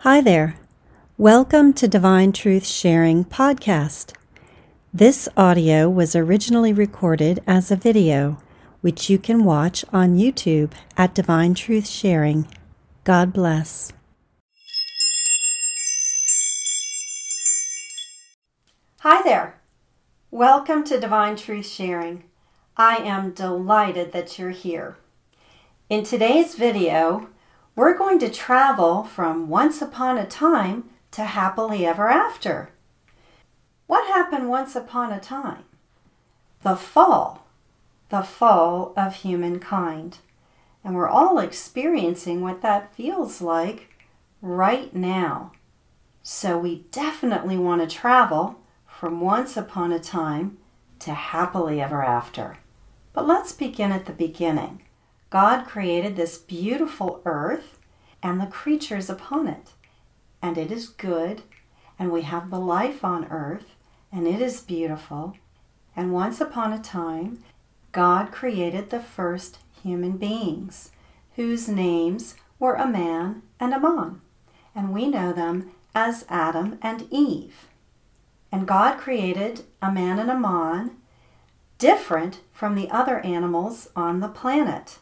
Hi there. Welcome to Divine Truth Sharing Podcast. This audio was originally recorded as a video, which you can watch on YouTube at Divine Truth Sharing. God bless. Hi there. Welcome to Divine Truth Sharing. I am delighted that you're here. In today's video, we're going to travel from once upon a time to happily ever after. What happened once upon a time? The fall, the fall of humankind. And we're all experiencing what that feels like right now. So we definitely want to travel from once upon a time to happily ever after. But let's begin at the beginning. God created this beautiful earth and the creatures upon it. And it is good, and we have the life on earth, and it is beautiful. And once upon a time, God created the first human beings, whose names were a man and a man, and we know them as Adam and Eve. And God created Aman and Amon different from the other animals on the planet.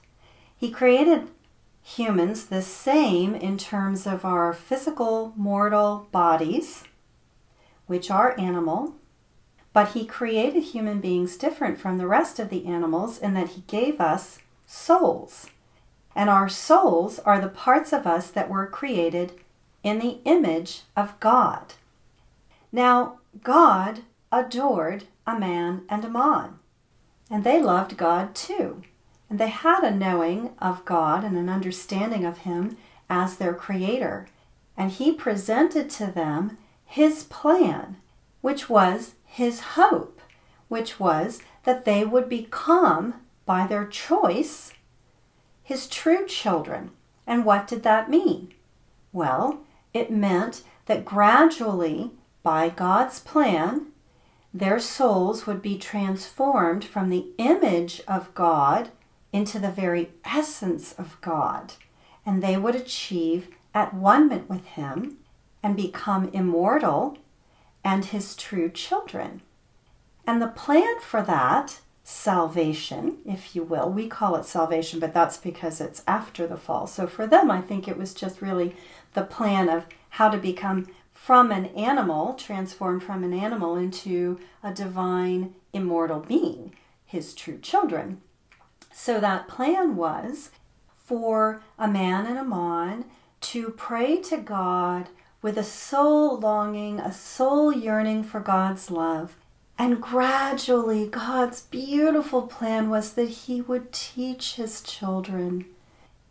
He created humans the same in terms of our physical mortal bodies, which are animal, but he created human beings different from the rest of the animals in that he gave us souls. And our souls are the parts of us that were created in the image of God. Now, God adored Aman and Amon, and they loved God too. And they had a knowing of God and an understanding of Him as their Creator. And He presented to them His plan, which was His hope, which was that they would become, by their choice, His true children. And what did that mean? Well, it meant that gradually, by God's plan, their souls would be transformed from the image of God into the very essence of God, and they would achieve at one with Him and become immortal and His true children. And the plan for that, salvation, if you will, we call it salvation, but that's because it's after the fall. So for them, I think it was just really the plan of how to become from an animal, transformed from an animal into a divine, immortal being, his true children. So that plan was for Aman and Amon to pray to God with a soul longing, a soul yearning for God's love. And gradually, God's beautiful plan was that He would teach His children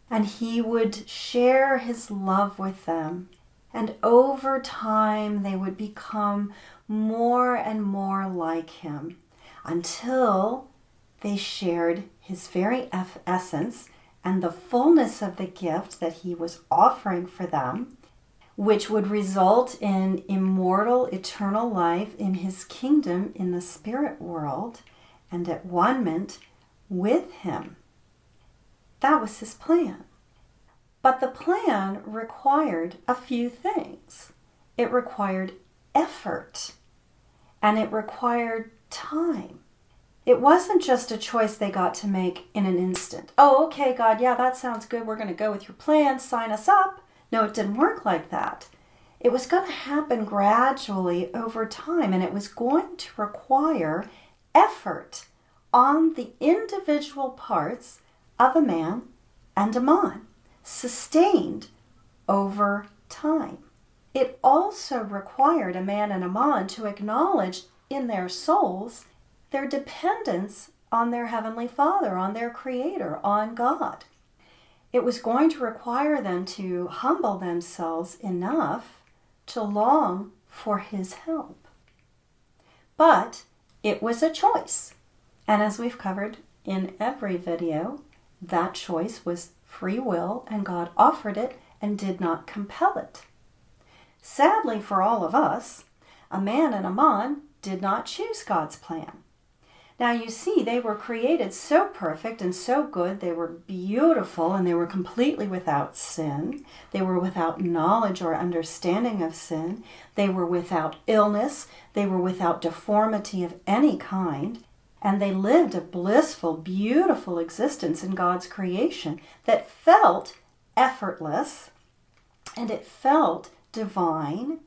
and He would share His love with them. And over time, they would become more and more like Him until they shared his very essence and the fullness of the gift that he was offering for them, which would result in immortal, eternal life in his kingdom in the spirit world and at one with him. That was his plan. But the plan required a few things. It required effort and it required time. It wasn't just a choice they got to make in an instant. Oh, okay, God, yeah, that sounds good. We're going to go with your plan. Sign us up. No, it didn't work like that. It was going to happen gradually over time, and it was going to require effort on the individual parts of a man and a man, sustained over time. It also required Aman and Amon to acknowledge in their souls their dependence on their Heavenly Father, on their Creator, on God. It was going to require them to humble themselves enough to long for His help. But it was a choice. And as we've covered in every video, that choice was free will, and God offered it and did not compel it. Sadly for all of us, Aman and Amon did not choose God's plan. Now you see, they were created so perfect and so good. They were beautiful and they were completely without sin. They were without knowledge or understanding of sin. They were without illness. They were without deformity of any kind. And they lived a blissful, beautiful existence in God's creation that felt effortless and it felt divine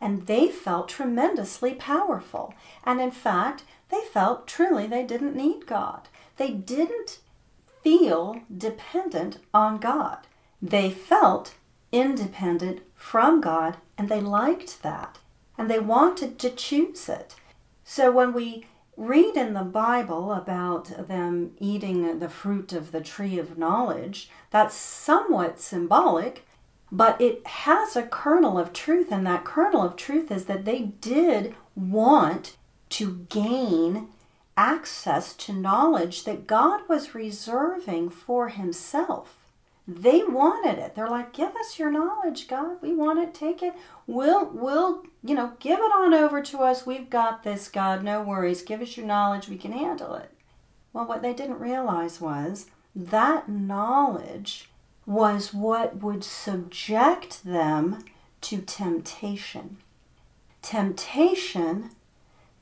and they felt tremendously powerful. And in fact, they felt truly they didn't need God. They didn't feel dependent on God. They felt independent from God and they liked that and they wanted to choose it. So when we read in the Bible about them eating the fruit of the tree of knowledge, that's somewhat symbolic but it has a kernel of truth, and that kernel of truth is that they did want to gain access to knowledge that God was reserving for Himself. They wanted it. They're like, "Give us your knowledge, God. We want it. Take it. We'll, we'll, you know, give it on over to us. We've got this, God. No worries. Give us your knowledge. We can handle it." Well, what they didn't realize was that knowledge was what would subject them to temptation. Temptation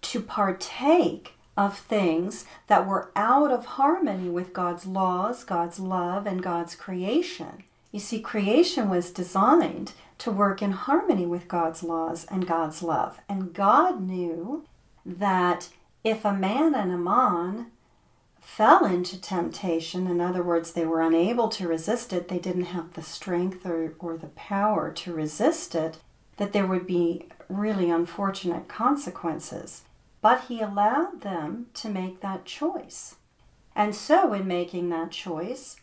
to partake of things that were out of harmony with God's laws, God's love, and God's creation. You see, creation was designed to work in harmony with God's laws and God's love. And God knew that if Aman and Amon fell into temptation, in other words, they were unable to resist it, they didn't have the strength or, or the power to resist it, that there would be really unfortunate consequences. But he allowed them to make that choice. And so, in making that choice,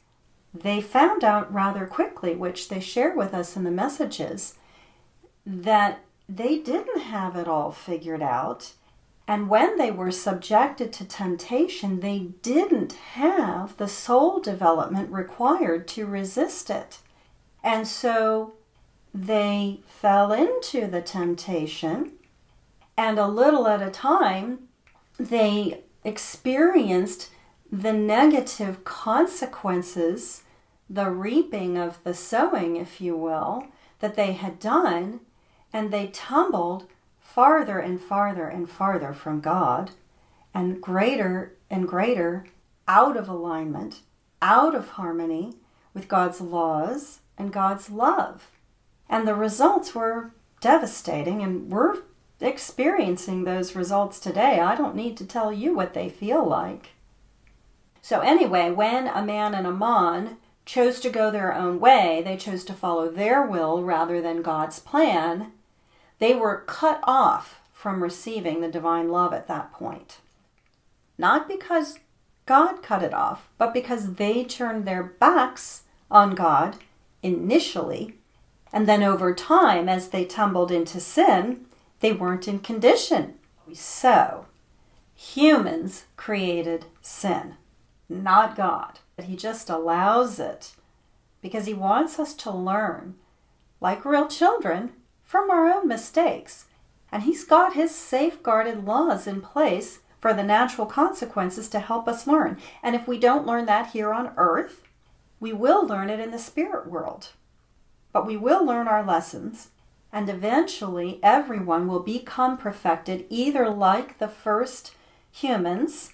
they found out rather quickly, which they share with us in the messages, that they didn't have it all figured out and when they were subjected to temptation, they didn't have the soul development required to resist it. And so they fell into the temptation, and a little at a time, they experienced the negative consequences, the reaping of the sowing, if you will, that they had done, and they tumbled farther and farther and farther from God and greater and greater out of alignment, out of harmony with God's laws and God's love. And the results were devastating, and we're experiencing those results today. I don't need to tell you what they feel like. So, anyway, when Aman and Amon chose to go their own way, they chose to follow their will rather than God's plan, they were cut off from receiving the divine love at that point. Not because God cut it off, but because they turned their backs on God initially, and then over time, as they tumbled into sin, they weren't in condition. So, humans created sin, not God. But He just allows it because He wants us to learn, like real children, from our own mistakes. And He's got His safeguarded laws in place for the natural consequences to help us learn. And if we don't learn that here on earth, we will learn it in the spirit world. But we will learn our lessons, and eventually everyone will become perfected, either like the first humans,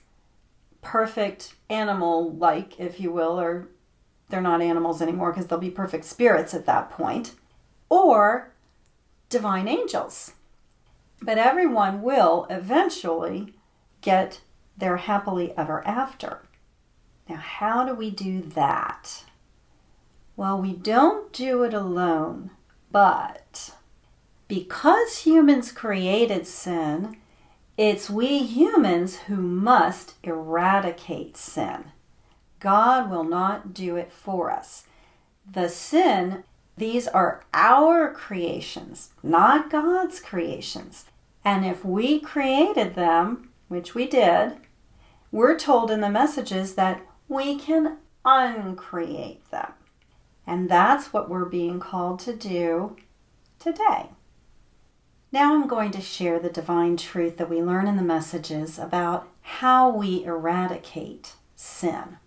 perfect animal like, if you will, or they're not animals anymore because they'll be perfect spirits at that point, or divine angels. But everyone will eventually get their happily ever after. Now, how do we do that? Well, we don't do it alone, but because humans created sin, it's we humans who must eradicate sin. God will not do it for us. The sin these are our creations, not God's creations. And if we created them, which we did, we're told in the messages that we can uncreate them. And that's what we're being called to do today. Now I'm going to share the divine truth that we learn in the messages about how we eradicate sin.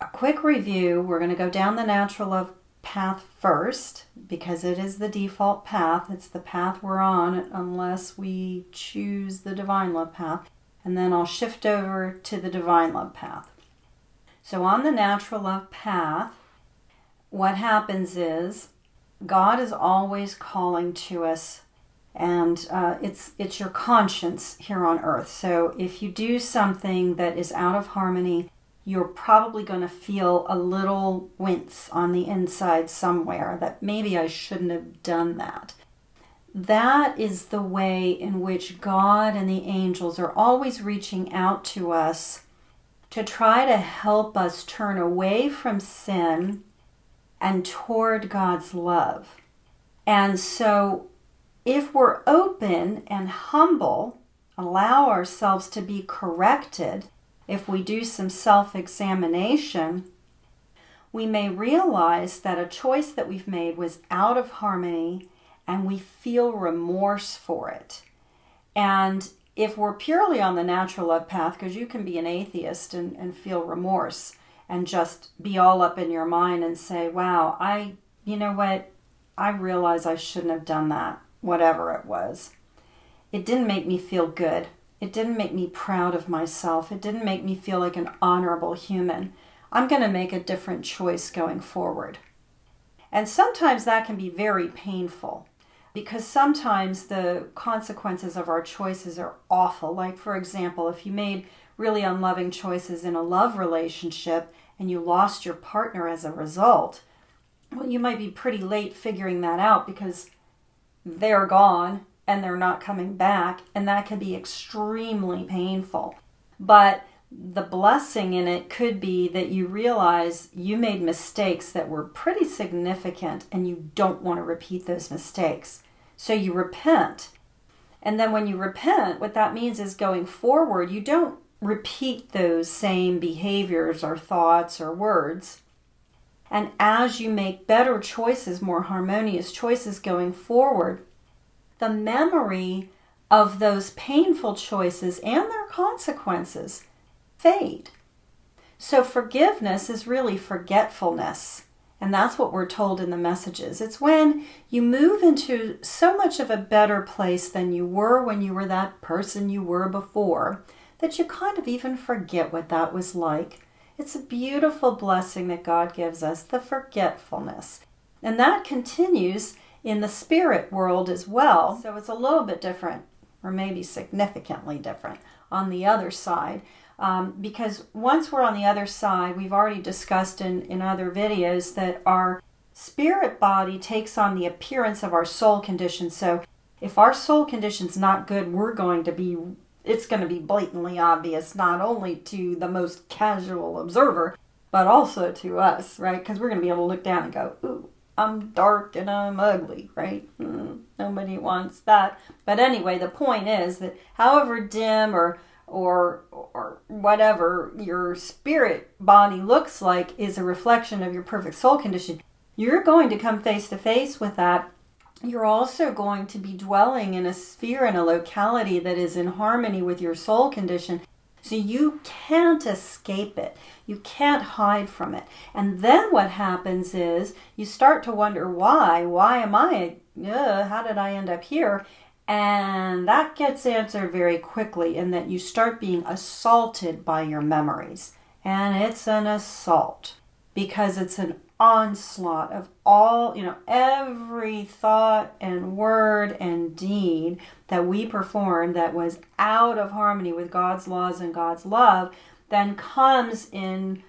A quick review we're going to go down the natural love path first because it is the default path. It's the path we're on unless we choose the divine love path. And then I'll shift over to the divine love path. So, on the natural love path, what happens is God is always calling to us, and uh, it's it's your conscience here on earth. So if you do something that is out of harmony, you're probably going to feel a little wince on the inside somewhere that maybe I shouldn't have done that. That is the way in which God and the angels are always reaching out to us to try to help us turn away from sin and toward God's love. And so, if we're open and humble, allow ourselves to be corrected, if we do some self examination, we may realize that a choice that we've made was out of harmony and we feel remorse for it. And if we're purely on the natural love path, because you can be an atheist and, and feel remorse and just be all up in your mind and say, wow, I, you know what, I realize I shouldn't have done that, whatever it was. It didn't make me feel good. It didn't make me proud of myself. It didn't make me feel like an honorable human. I'm going to make a different choice going forward. And sometimes that can be very painful because sometimes the consequences of our choices are awful. Like, for example, if you made really unloving choices in a love relationship and you lost your partner as a result, well, you might be pretty late figuring that out because they're gone and they're not coming back, and that can be extremely painful. But the blessing in it could be that you realize you made mistakes that were pretty significant and you don't want to repeat those mistakes. So you repent. And then when you repent, what that means is going forward, you don't repeat those same behaviors or thoughts or words. And as you make better choices, more harmonious choices going forward, the memory of those painful choices and their consequences fade. So forgiveness is really forgetfulness. And that's what we're told in the messages. It's when you move into so much of a better place than you were when you were that person you were before that you kind of even forget what that was like. It's a beautiful blessing that God gives us, the forgetfulness. And that continues in the spirit world as well. So it's a little bit different, or maybe significantly different, on the other side. Um, because once we're on the other side, we've already discussed in, in other videos that our spirit body takes on the appearance of our soul condition. So if our soul condition's not good, we're going to be it's going to be blatantly obvious not only to the most casual observer, but also to us, right? Because we're going to be able to look down and go, ooh, I'm dark and I'm ugly, right? Mm, nobody wants that. But anyway, the point is that however dim or or or whatever your spirit body looks like is a reflection of your perfect soul condition. You're going to come face to face with that you're also going to be dwelling in a sphere and a locality that is in harmony with your soul condition. So you can't escape it. You can't hide from it. And then what happens is you start to wonder why? Why am I? Uh, how did I end up here? And that gets answered very quickly in that you start being assaulted by your memories. And it's an assault because it's an onslaught of all, you know, every thought and word and deed that we perform that was out of harmony with God's laws and God's love then comes in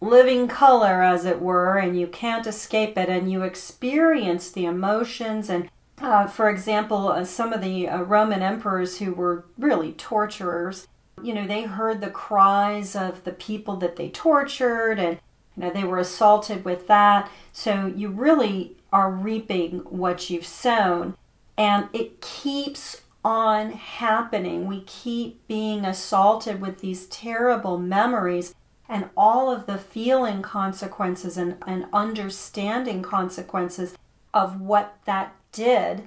living color, as it were, and you can't escape it, and you experience the emotions. And uh, for example, uh, some of the uh, Roman emperors who were really torturers, you know, they heard the cries of the people that they tortured, and you know, they were assaulted with that. So you really are reaping what you've sown. And it keeps on happening. We keep being assaulted with these terrible memories and all of the feeling consequences and, and understanding consequences of what that did.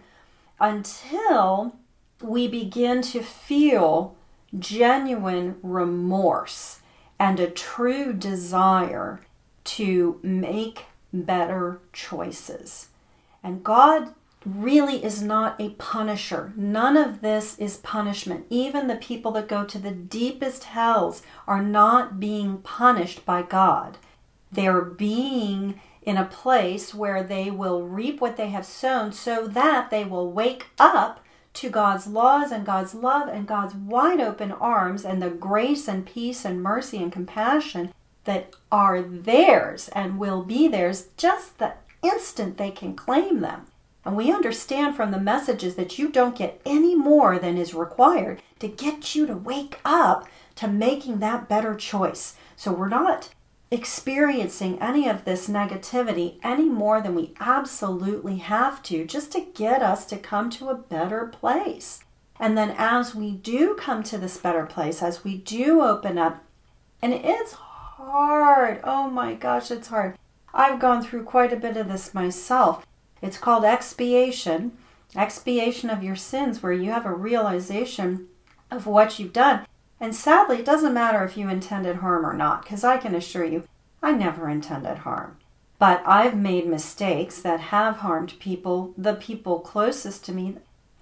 until we begin to feel genuine remorse and a true desire to make better choices. And God really is not a punisher. None of this is punishment. Even the people that go to the deepest hells are not being punished by God. They're being in a place where they will reap what they have sown so that they will wake up to God's laws and God's love and God's wide open arms and the grace and peace and mercy and compassion that are theirs and will be theirs just the instant they can claim them. And we understand from the messages that you don't get any more than is required to get you to wake up to making that better choice. So we're not experiencing any of this negativity any more than we absolutely have to just to get us to come to a better place. And then as we do come to this better place, as we do open up, and it's hard. Oh my gosh, it's hard. I've gone through quite a bit of this myself. It's called expiation, expiation of your sins, where you have a realization of what you've done. And sadly, it doesn't matter if you intended harm or not, because I can assure you, I never intended harm. But I've made mistakes that have harmed people, the people closest to me,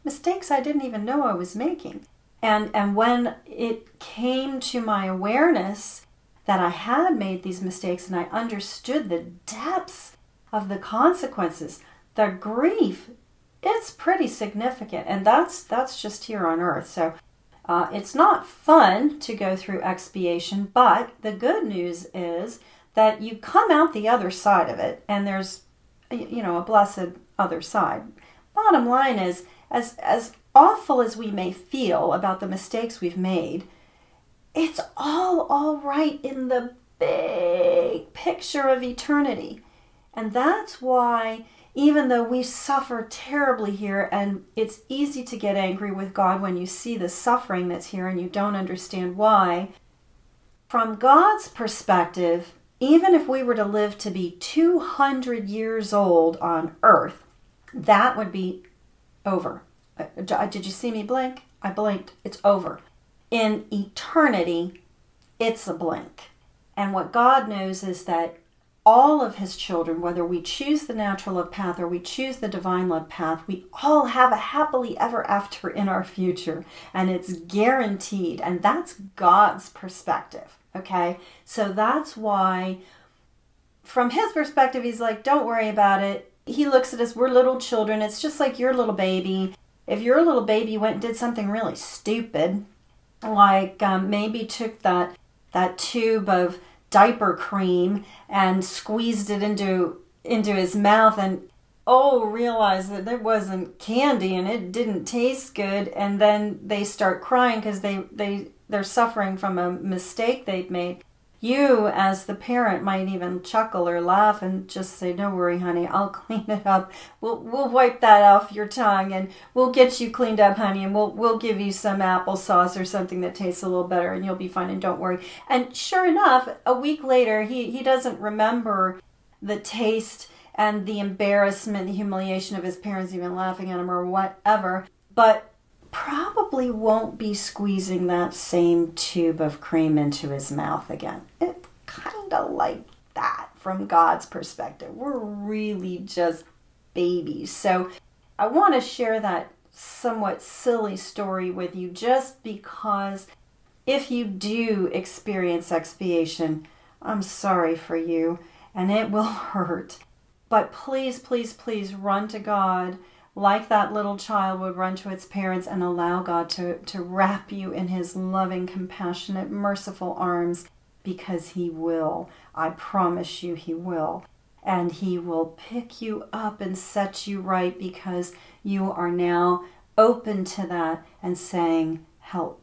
mistakes I didn't even know I was making. And, and when it came to my awareness that I had made these mistakes and I understood the depths of the consequences, the grief, it's pretty significant. And that's, that's just here on earth. So uh, it's not fun to go through expiation, but the good news is that you come out the other side of it, and there's, you know, a blessed other side. Bottom line is, as as awful as we may feel about the mistakes we've made, it's all all right in the big picture of eternity, and that's why even though we suffer terribly here and it's easy to get angry with God when you see the suffering that's here and you don't understand why, from God's perspective, even if we were to live to be 200 years old on earth, that would be over. Uh, did you see me blink? I blinked. It's over. In eternity, it's a blink. And what God knows is that all of his children, whether we choose the natural love path or we choose the divine love path, we all have a happily ever after in our future. And it's guaranteed. And that's God's perspective. Okay? So that's why, from his perspective, he's like, don't worry about it. He looks at us, we're little children. It's just like your little baby. If your little baby went and did something really stupid, like um, maybe took that that tube of diaper cream and squeezed it into into his mouth and oh realized that it wasn't candy and it didn't taste good. And then they start crying because they they they're suffering from a mistake they've made you as the parent might even chuckle or laugh and just say don't worry honey i'll clean it up. We'll we'll wipe that off your tongue and we'll get you cleaned up honey and we'll we'll give you some applesauce or something that tastes a little better and you'll be fine and don't worry. And sure enough a week later he he doesn't remember the taste and the embarrassment the humiliation of his parents even laughing at him or whatever but probably won't be squeezing that same tube of cream into his mouth again. It's kind of like that from God's perspective. We're really just babies. So I want to share that somewhat silly story with you just because if you do experience expiation, I'm sorry for you and it will hurt. But please, please, please run to God like that little child would run to its parents and allow God to, to wrap you in his loving, compassionate, merciful arms because he will. I promise you, he will. And he will pick you up and set you right because you are now open to that and saying, Help.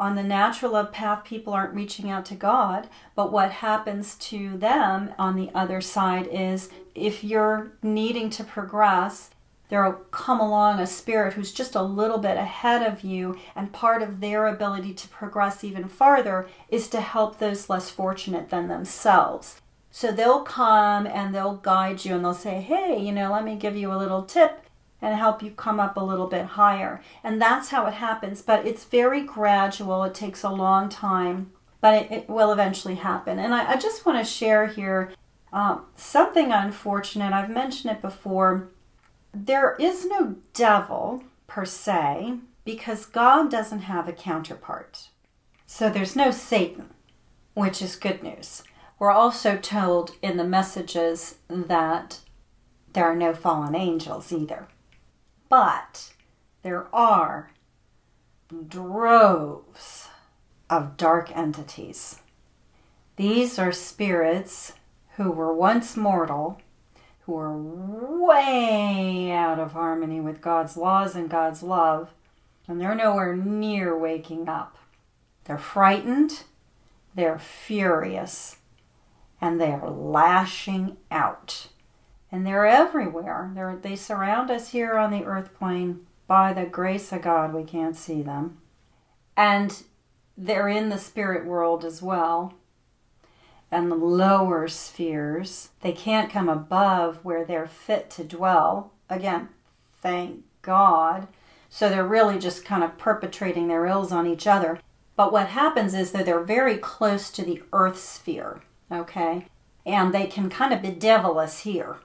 On the natural love path, people aren't reaching out to God, but what happens to them on the other side is if you're needing to progress, there'll come along a spirit who's just a little bit ahead of you, and part of their ability to progress even farther is to help those less fortunate than themselves. So they'll come and they'll guide you and they'll say, Hey, you know, let me give you a little tip. and help you come up a little bit higher. And that's how it happens, but it's very gradual. It takes a long time, but it, it will eventually happen. And I, I just want to share here um, something unfortunate. I've mentioned it before. There is no devil per se because God doesn't have a counterpart. So there's no Satan, which is good news. We're also told in the messages that there are no fallen angels either. But there are droves of dark entities. These are spirits who were once mortal, who are way out of harmony with God's laws and God's love, and they're nowhere near waking up. They're frightened, they're furious, and they are lashing out and they're everywhere. They're, they surround us here on the earth plane. By the grace of God, we can't see them. And they're in the spirit world as well. And the lower spheres, they can't come above where they're fit to dwell. Again, thank God. So they're really just kind of perpetrating their ills on each other. But what happens is that they're very close to the earth sphere, okay? And they can kind of bedevil us here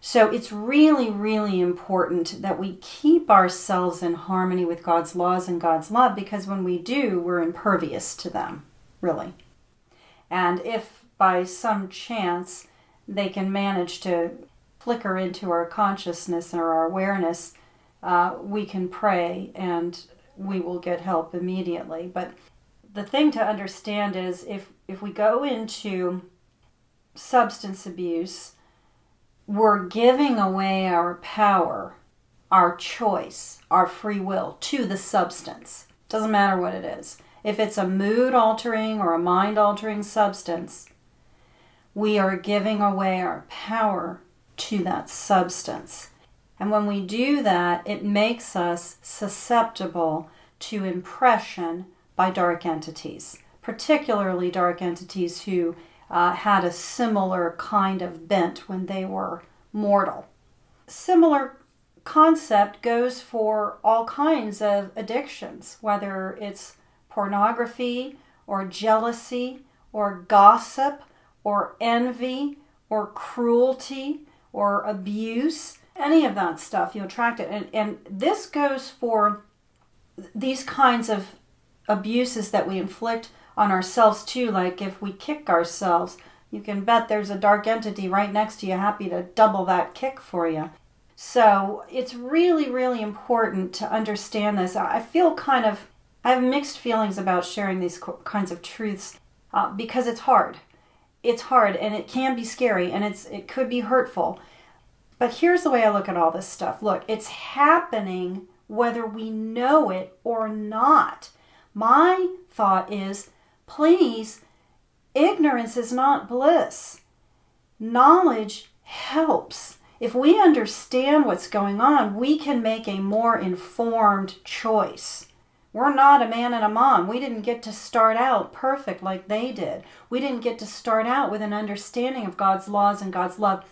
so it's really, really important that we keep ourselves in harmony with God's laws and God's love because when we do, we're impervious to them, really. And if by some chance they can manage to flicker into our consciousness or our awareness, uh, we can pray and we will get help immediately. But the thing to understand is if, if we go into substance abuse, we're giving away our power, our choice, our free will to the substance. Doesn't matter what it is. If it's a mood altering or a mind altering substance, we are giving away our power to that substance. And when we do that, it makes us susceptible to impression by dark entities, particularly dark entities who uh, had a similar kind of bent when they were mortal. Similar concept goes for all kinds of addictions, whether it's pornography or jealousy or gossip or envy or cruelty or abuse, any of that stuff, you attract it. And, and this goes for these kinds of abuses that we inflict on ourselves too, like if we kick ourselves, you can bet there's a dark entity right next to you happy to double that kick for you. So it's really, really important to understand this. I feel kind of, I have mixed feelings about sharing these kinds of truths uh, because it's hard. It's hard and it can be scary and it's it could be hurtful. But here's the way I look at all this stuff. Look, it's happening whether we know it or not. My thought is Please, ignorance is not bliss. Knowledge helps. If we understand what's going on, we can make a more informed choice. We're not Aman and Amon. We didn't get to start out perfect like they did. We didn't get to start out with an understanding of God's laws and God's love.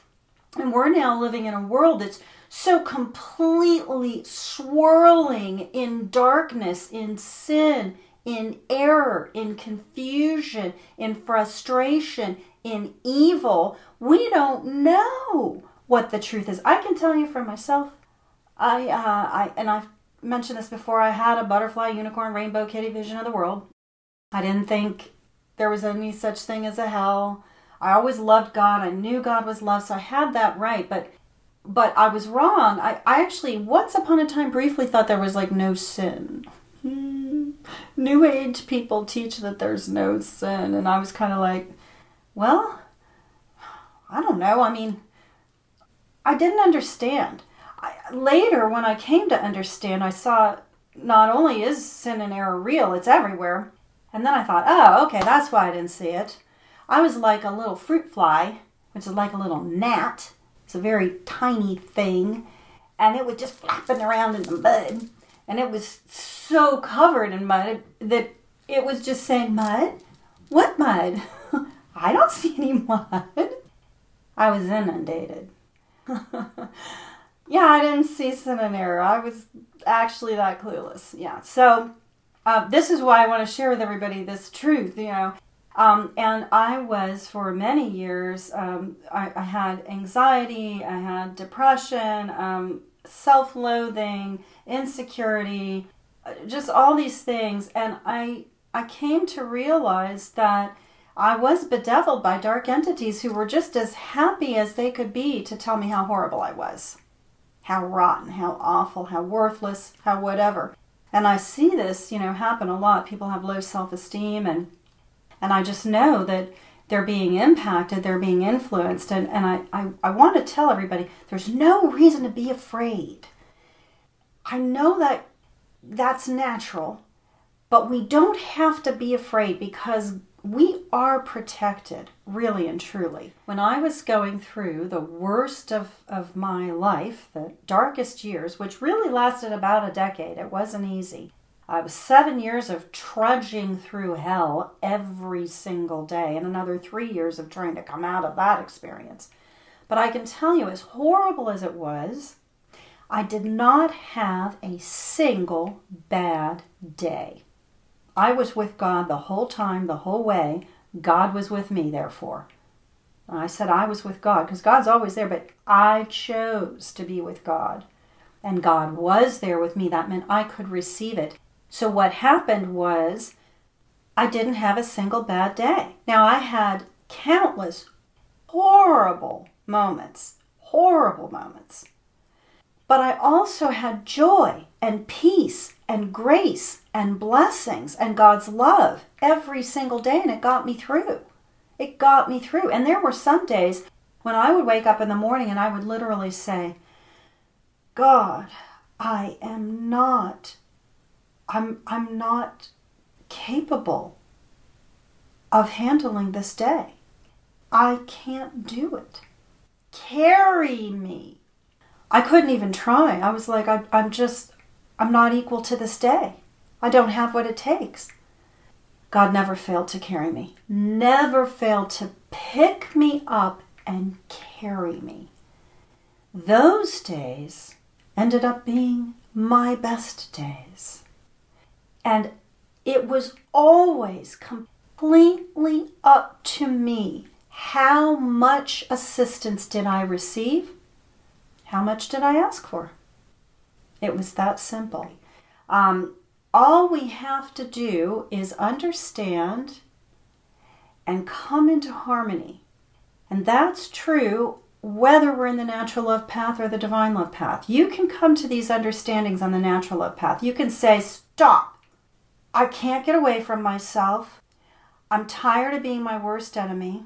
And we're now living in a world that's so completely swirling in darkness, in sin, in error, in confusion, in frustration, in evil, we don't know what the truth is. I can tell you for myself. I, uh, I, and I've mentioned this before. I had a butterfly, unicorn, rainbow, kitty vision of the world. I didn't think there was any such thing as a hell. I always loved God. I knew God was love, so I had that right. But, but I was wrong. I, I actually once upon a time briefly thought there was like no sin. Hmm. New Age people teach that there's no sin. And I was kind of like, well, I don't know. I mean, I didn't understand. I, later, when I came to understand, I saw not only is sin and error real, it's everywhere. And then I thought, oh, okay, that's why I didn't see it. I was like a little fruit fly, which is like a little gnat. It's a very tiny thing. And it was just flapping around in the mud and it was so covered in mud that it was just saying, Mud? What mud? I don't see any mud. I was inundated. Yeah, I didn't see sin and error. I was actually that clueless. Yeah. So uh, this is why I want to share with everybody this truth, you know. Um, and I was for many years, um, I, I, had anxiety, I had depression, um, self loathing, insecurity, just all these things. And I, I came to realize that I was bedeviled by dark entities who were just as happy as they could be to tell me how horrible I was, how rotten, how awful, how worthless, how whatever. And I see this, you know, happen a lot. People have low self esteem and and I just know that they're being impacted, they're being influenced, and, and I, I, I want to tell everybody there's no reason to be afraid. I know that that's natural, but we don't have to be afraid because we are protected, really and truly. When I was going through the worst of, of my life, the darkest years, which really lasted about a decade, it wasn't easy. I was seven years of trudging through hell every single day, and another three years of trying to come out of that experience. But I can tell you, as horrible as it was, I did not have a single bad day. I was with God the whole time, the whole way. God was with me, therefore. I said I was with God because God's always there, but I chose to be with God. And God was there with me. That meant I could receive it. So what happened was I didn't have a single bad day. Now I had countless horrible moments, horrible moments. But I also had joy and peace and grace and blessings and God's love every single day, and it got me through. It got me through. And there were some days when I would wake up in the morning and I would literally say, God, I am not, I'm, I'm not capable of handling this day. I can't do it. Carry me. I couldn't even try. I was like, I, I'm just, I'm not equal to this day. I don't have what it takes. God never failed to carry me, never failed to pick me up and carry me. Those days ended up being my best days. And it was always completely up to me. How much assistance did I receive? How much did I ask for? It was that simple. Um, all we have to do is understand and come into harmony. And that's true whether we're in the natural love path or the divine love path. You can come to these understandings on the natural love path. You can say, Stop! I can't get away from myself. I'm tired of being my worst enemy.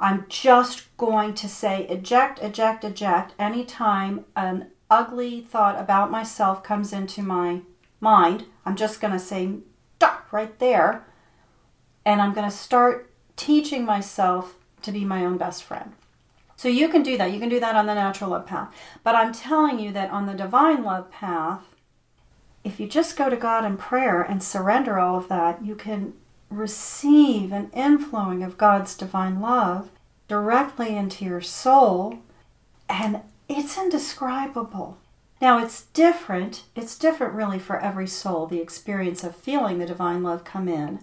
I'm just going to say eject, eject, eject anytime an ugly thought about myself comes into my mind, I'm just going to say stop right there. And I'm going to start teaching myself to be my own best friend. So you can do that. You can do that on the natural love path. But I'm telling you that on the divine love path, if you just go to God in prayer and surrender all of that, you can receive an inflowing of God's divine love directly into your soul. And it's indescribable. Now, it's different. It's different, really, for every soul, the experience of feeling the divine love come in.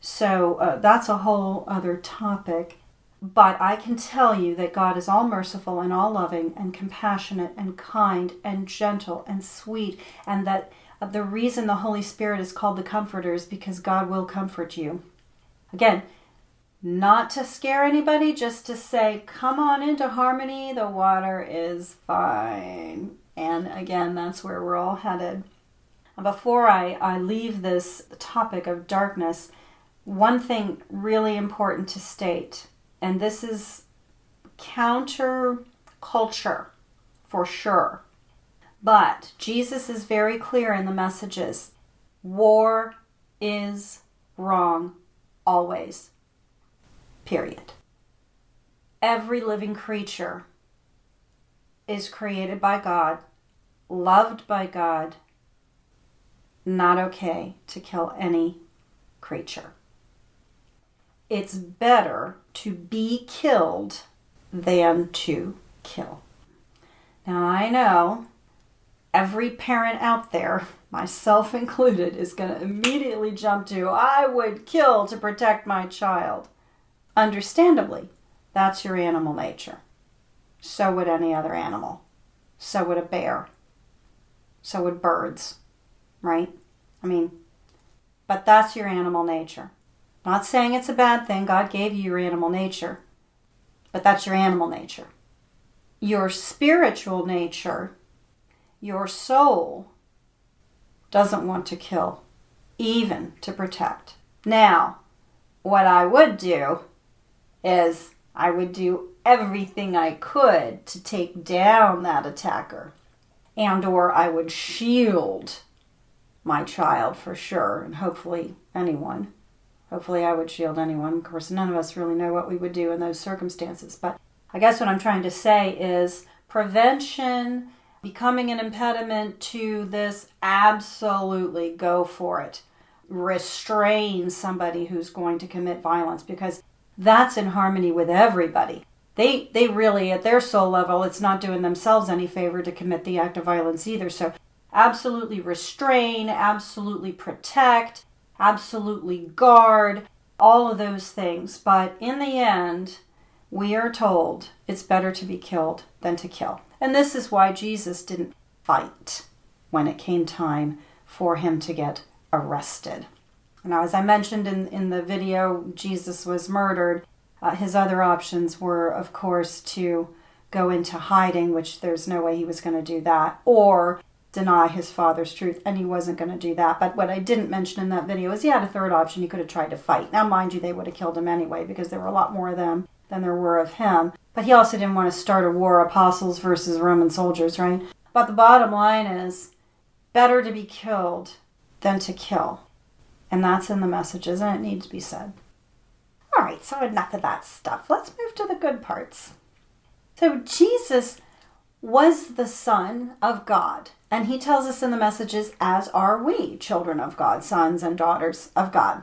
So, uh, that's a whole other topic. But I can tell you that God is all merciful and all loving and compassionate and kind and gentle and sweet, and that the reason the Holy Spirit is called the Comforter is because God will comfort you. Again, not to scare anybody, just to say, come on into harmony, the water is fine. And again, that's where we're all headed. Before I, I leave this topic of darkness, one thing really important to state, and this is counter culture for sure. But Jesus is very clear in the messages war is wrong always. Period. Every living creature is created by God, loved by God, not okay to kill any creature. It's better to be killed than to kill. Now, I know every parent out there, myself included, is going to immediately jump to, I would kill to protect my child. Understandably, that's your animal nature. So would any other animal. So would a bear. So would birds, right? I mean, but that's your animal nature. Not saying it's a bad thing. God gave you your animal nature, but that's your animal nature. Your spiritual nature, your soul, doesn't want to kill, even to protect. Now, what I would do is I would do everything I could to take down that attacker and or I would shield my child for sure and hopefully anyone. Hopefully I would shield anyone. Of course, none of us really know what we would do in those circumstances, but I guess what I'm trying to say is prevention becoming an impediment to this absolutely go for it. Restrain somebody who's going to commit violence because that's in harmony with everybody. They they really at their soul level it's not doing themselves any favor to commit the act of violence either. So absolutely restrain, absolutely protect, absolutely guard, all of those things. But in the end, we are told it's better to be killed than to kill. And this is why Jesus didn't fight when it came time for him to get arrested. Now, as I mentioned in, in the video, Jesus was murdered. Uh, his other options were, of course, to go into hiding, which there's no way he was going to do that, or deny his father's truth, and he wasn't going to do that. But what I didn't mention in that video is he had a third option. He could have tried to fight. Now, mind you, they would have killed him anyway because there were a lot more of them than there were of him. But he also didn't want to start a war, apostles versus Roman soldiers, right? But the bottom line is better to be killed than to kill. And that's in the messages, and it needs to be said. All right, so enough of that stuff. Let's move to the good parts. So, Jesus was the Son of God. And he tells us in the messages, as are we, children of God, sons and daughters of God.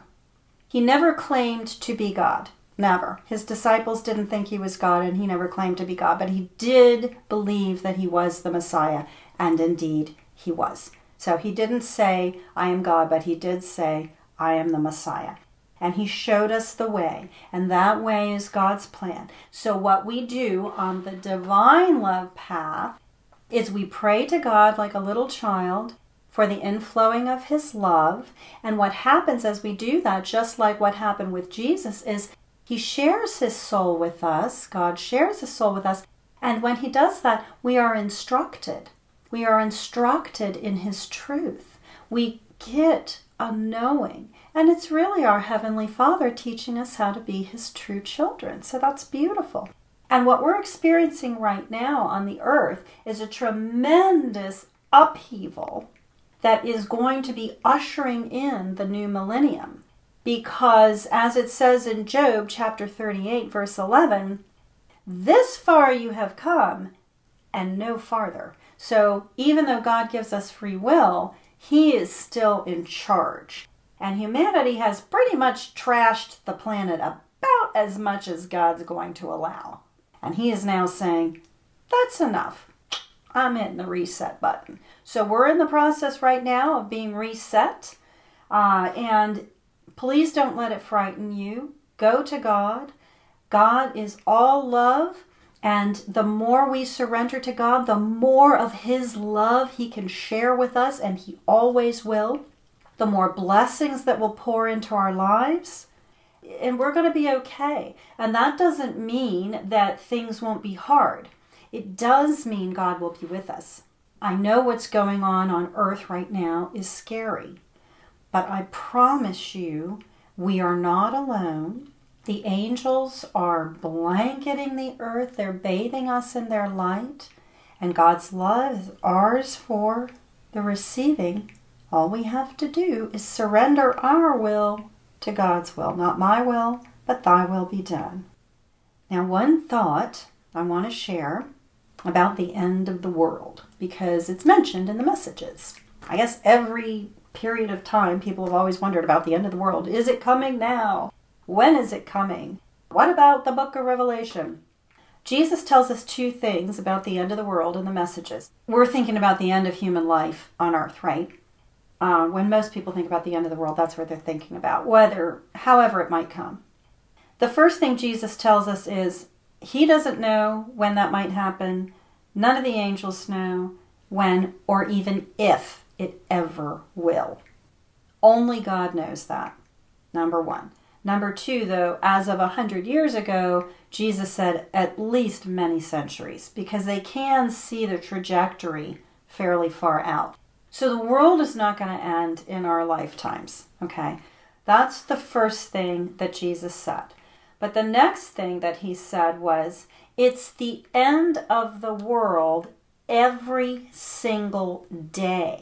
He never claimed to be God. Never. His disciples didn't think he was God, and he never claimed to be God, but he did believe that he was the Messiah, and indeed he was. So he didn't say, I am God, but he did say, I am the Messiah. And he showed us the way, and that way is God's plan. So, what we do on the divine love path is we pray to God like a little child for the inflowing of his love. And what happens as we do that, just like what happened with Jesus, is he shares his soul with us. God shares his soul with us. And when he does that, we are instructed. We are instructed in his truth. We get a knowing. And it's really our Heavenly Father teaching us how to be his true children. So that's beautiful. And what we're experiencing right now on the earth is a tremendous upheaval that is going to be ushering in the new millennium. Because, as it says in Job chapter 38, verse 11, this far you have come and no farther. So, even though God gives us free will, He is still in charge. And humanity has pretty much trashed the planet about as much as God's going to allow. And he is now saying, that's enough. I'm hitting the reset button. So we're in the process right now of being reset. Uh, and please don't let it frighten you. Go to God. God is all love. And the more we surrender to God, the more of His love He can share with us, and He always will. The more blessings that will pour into our lives and we're going to be okay. And that doesn't mean that things won't be hard. It does mean God will be with us. I know what's going on on earth right now is scary, but I promise you, we are not alone. The angels are blanketing the earth, they're bathing us in their light, and God's love is ours for the receiving. All we have to do is surrender our will to God's will. Not my will, but thy will be done. Now, one thought I want to share about the end of the world because it's mentioned in the messages. I guess every period of time people have always wondered about the end of the world. Is it coming now? When is it coming? What about the book of Revelation? Jesus tells us two things about the end of the world in the messages. We're thinking about the end of human life on earth, right? Uh, when most people think about the end of the world, that's what they're thinking about, whether, however, it might come. The first thing Jesus tells us is he doesn't know when that might happen. None of the angels know when or even if it ever will. Only God knows that. Number one. Number two, though, as of a hundred years ago, Jesus said at least many centuries because they can see the trajectory fairly far out. So the world is not going to end in our lifetimes, okay? That's the first thing that Jesus said. But the next thing that he said was, it's the end of the world every single day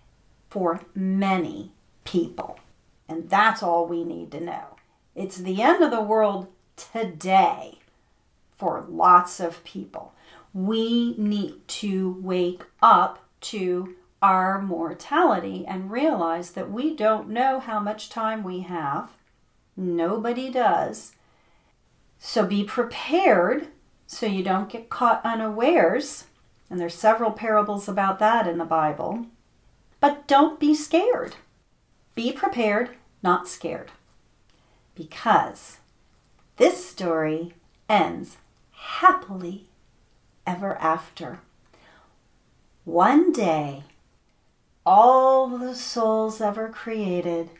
for many people. And that's all we need to know. It's the end of the world today for lots of people. We need to wake up to our mortality and realize that we don't know how much time we have. Nobody does. So be prepared so you don't get caught unawares. And there's several parables about that in the Bible. But don't be scared. Be prepared, not scared. Because this story ends happily ever after. One day, all the souls ever created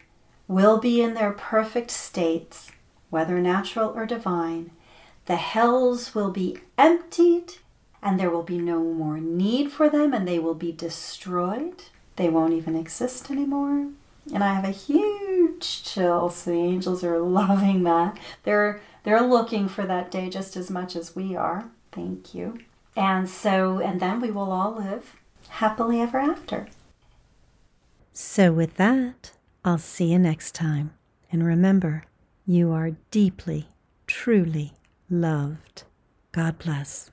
will be in their perfect states, whether natural or divine. The hells will be emptied, and there will be no more need for them, and they will be destroyed. They won't even exist anymore. And I have a huge chill, so the angels are loving that. They're they're looking for that day just as much as we are. Thank you. And so, and then we will all live happily ever after. So, with that, I'll see you next time. And remember, you are deeply, truly loved. God bless.